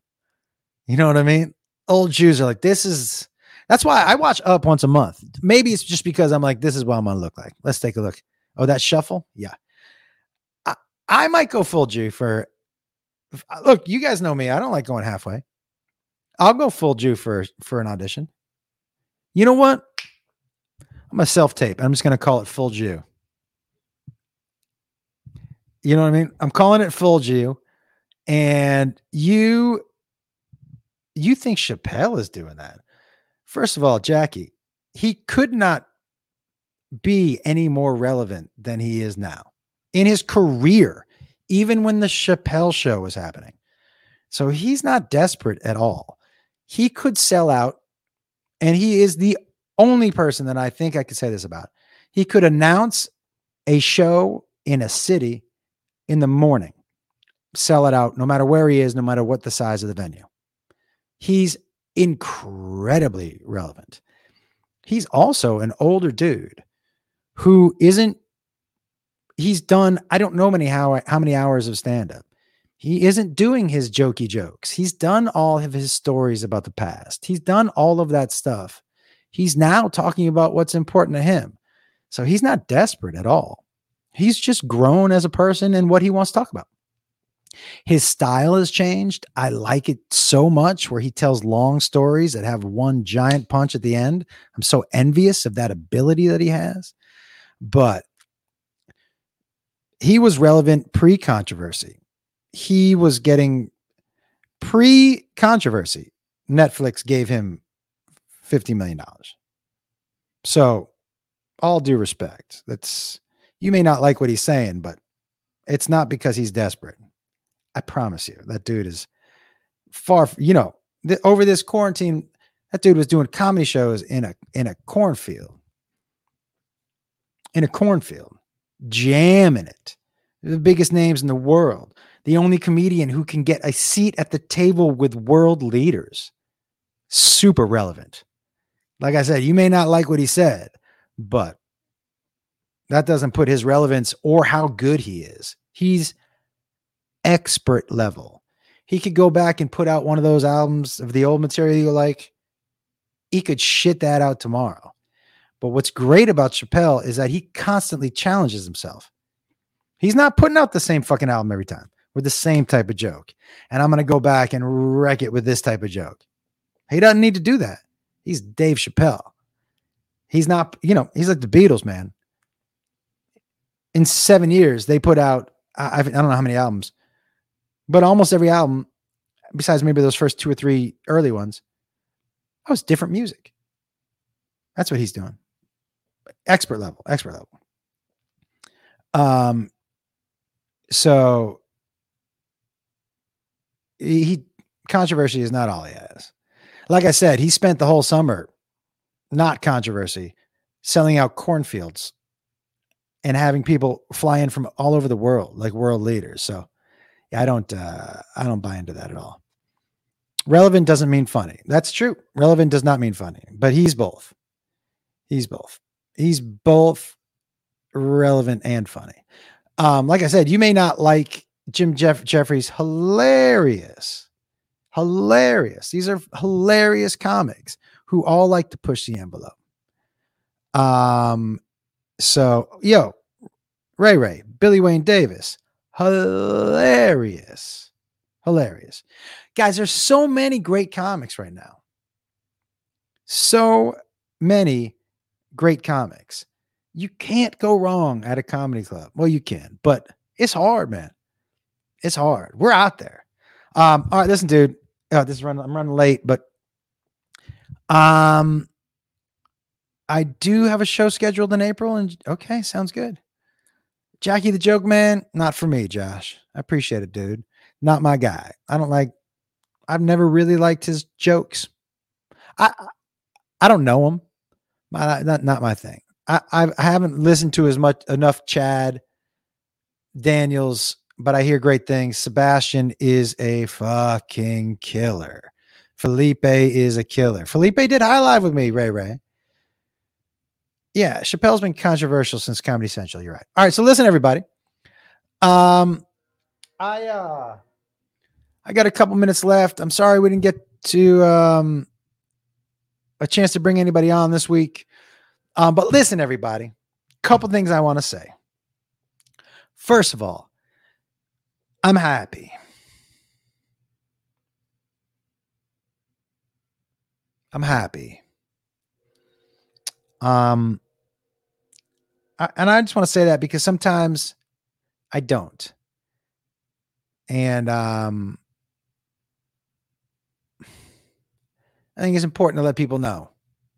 A: You know what I mean? Old Jews are like, this is. That's why I watch Up once a month. Maybe it's just because I'm like, this is what I'm gonna look like. Let's take a look. Oh, that shuffle? Yeah. I, I might go full Jew for. Uh, look, you guys know me. I don't like going halfway. I'll go full Jew for for an audition. You know what? I'm a self tape. I'm just to call it full Jew. You know what I mean? I'm calling it full Jew. And you you think Chappelle is doing that. First of all, Jackie, he could not be any more relevant than he is now in his career, even when the Chappelle show was happening. So he's not desperate at all. He could sell out, and he is the only person that I think I could say this about. He could announce a show in a city in the morning, sell it out no matter where he is, no matter what the size of the venue. He's incredibly relevant. He's also an older dude who isn't he's done I don't know many how how many hours of stand up. He isn't doing his jokey jokes. He's done all of his stories about the past. He's done all of that stuff. He's now talking about what's important to him. So he's not desperate at all. He's just grown as a person and what he wants to talk about. His style has changed. I like it so much where he tells long stories that have one giant punch at the end. I'm so envious of that ability that he has. But he was relevant pre controversy. He was getting pre controversy. Netflix gave him $50 million. So, all due respect, that's you may not like what he's saying, but it's not because he's desperate. I promise you, that dude is far, you know, th- over this quarantine, that dude was doing comedy shows in a in a cornfield. In a cornfield, jamming it. The biggest names in the world. The only comedian who can get a seat at the table with world leaders. Super relevant. Like I said, you may not like what he said, but that doesn't put his relevance or how good he is. He's expert level. He could go back and put out one of those albums of the old material you like. He could shit that out tomorrow. But what's great about Chappelle is that he constantly challenges himself. He's not putting out the same fucking album every time with the same type of joke. And I'm going to go back and wreck it with this type of joke. He doesn't need to do that. He's Dave Chappelle. He's not, you know, he's like the Beatles, man. In seven years, they put out, I, I don't know how many albums, but almost every album, besides maybe those first two or three early ones, that was different music. That's what he's doing. Expert level, expert level. Um, so he controversy is not all he has like I said, he spent the whole summer, not controversy, selling out cornfields and having people fly in from all over the world, like world leaders. So I don't uh, I don't buy into that at all. Relevant doesn't mean funny. That's true. Relevant does not mean funny, but he's both. He's both. He's both relevant and funny. Um, like I said, you may not like Jim Jeff- Jefferies hilarious Hilarious. These are hilarious comics who all like to push the envelope. Um, so yo, Ray Ray, Billy Wayne Davis, hilarious, hilarious, guys. There's so many great comics right now. so many great comics. You can't go wrong at a comedy club. Well, you can, but it's hard, man. It's hard. We're out there. Um, all right, listen, dude. Oh, this is running. I'm running late, but um, I do have a show scheduled in April, and okay, sounds good. Jackie the Joke Man, not for me, Josh. I appreciate it, dude. Not my guy. I don't like. I've never really liked his jokes. I I don't know him. My, Not not my thing. I I haven't listened to as much enough Chad Daniels but I hear great things. Sebastian is a fucking killer. Felipe is a killer. Felipe did high live with me, Ray Ray. Yeah, Chappelle's been controversial since Comedy Central. You're right. All right, so listen, everybody. Um, I uh, I got a couple minutes left. I'm sorry we didn't get to um a chance to bring anybody on this week. Um, but listen, everybody, couple things I want to say. First of all, I'm happy. I'm happy. Um, And I just want to say that because sometimes I don't. And um, I think it's important to let people know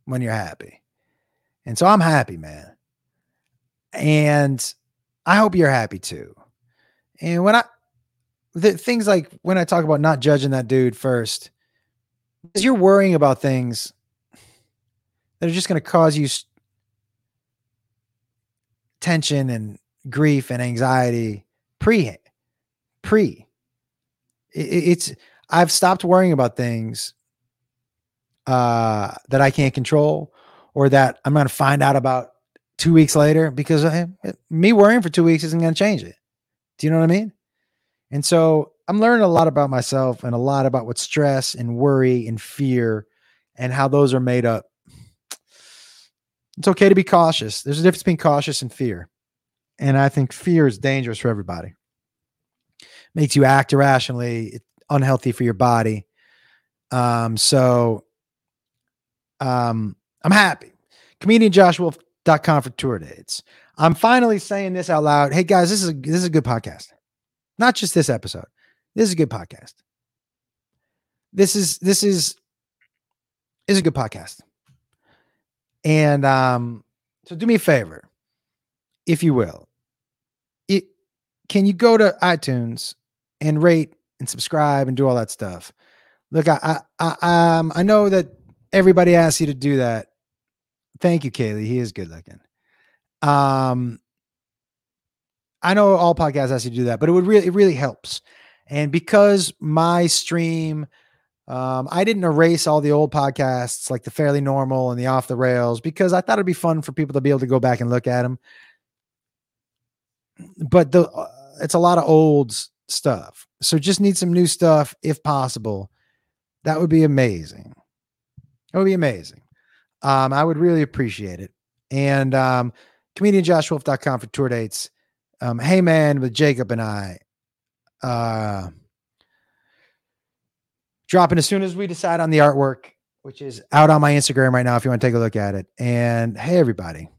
A: when you're happy. And so I'm happy, man. And I hope you're happy too. And when I the things like when I talk about not judging that dude first, because you're worrying about things that are just going to cause you tension and grief and anxiety pre pre it's i've stopped worrying about things uh that i can't control or that i'm going to find out about two weeks later because I, me worrying for two weeks isn't going to change it do you know what i mean and so I'm learning a lot about myself and a lot about what stress and worry and fear and how those are made up. It's okay to be cautious. There's a difference between cautious and fear. And I think fear is dangerous for everybody. Makes you act irrationally, unhealthy for your body. Um, so um, I'm happy. ComedianJoshWolf.com for tour dates. I'm finally saying this out loud. Hey guys, this is a, this is a good podcast. Not just this episode. This is a good podcast. This is this is is a good podcast. And um, so do me a favor, if you will. It can you go to iTunes and rate and subscribe and do all that stuff. Look, I I I, um, I know that everybody asks you to do that. Thank you, Kaylee. He is good looking. Um, I know all podcasts ask you to do that, but it would really it really helps. And because my stream, um, I didn't erase all the old podcasts like the Fairly Normal and the Off the Rails because I thought it'd be fun for people to be able to go back and look at them. But the uh, it's a lot of old stuff, so just need some new stuff if possible. That would be amazing. That would be amazing. Um, I would really appreciate it. And um, comedianjoshwolf.com for tour dates um, Hey Man with Jacob and I. Uh, dropping as soon as we decide on the artwork, which is out on my Instagram right now if you want to take a look at it. And hey, everybody.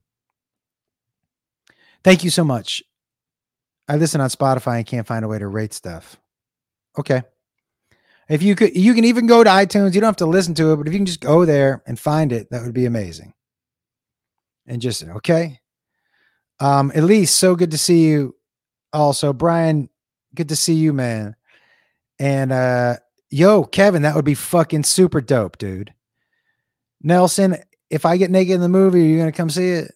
A: Thank you so much. I listen on Spotify and can't find a way to rate stuff. Okay. If you could, you can even go to iTunes. You don't have to listen to it, but if you can just go there and find it, that would be amazing. And just, okay. Um, Elise, so good to see you. Also, Brian, good to see you, man. And uh, yo, Kevin, that would be fucking super dope, dude. Nelson, if I get naked in the movie, are you gonna come see it?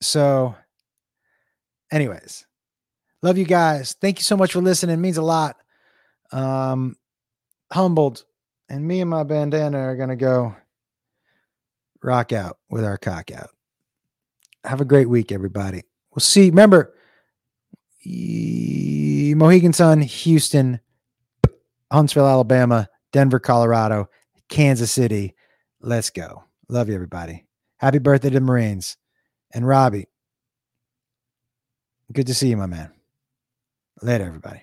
A: So, anyways, love you guys. Thank you so much for listening. It means a lot. Um, humbled, and me and my bandana are gonna go rock out with our cock out. Have a great week, everybody. We'll see. Remember, Mohegan Sun, Houston, Huntsville, Alabama, Denver, Colorado, Kansas City. Let's go. Love you, everybody. Happy birthday to Marines. And Robbie, good to see you, my man. Later, everybody.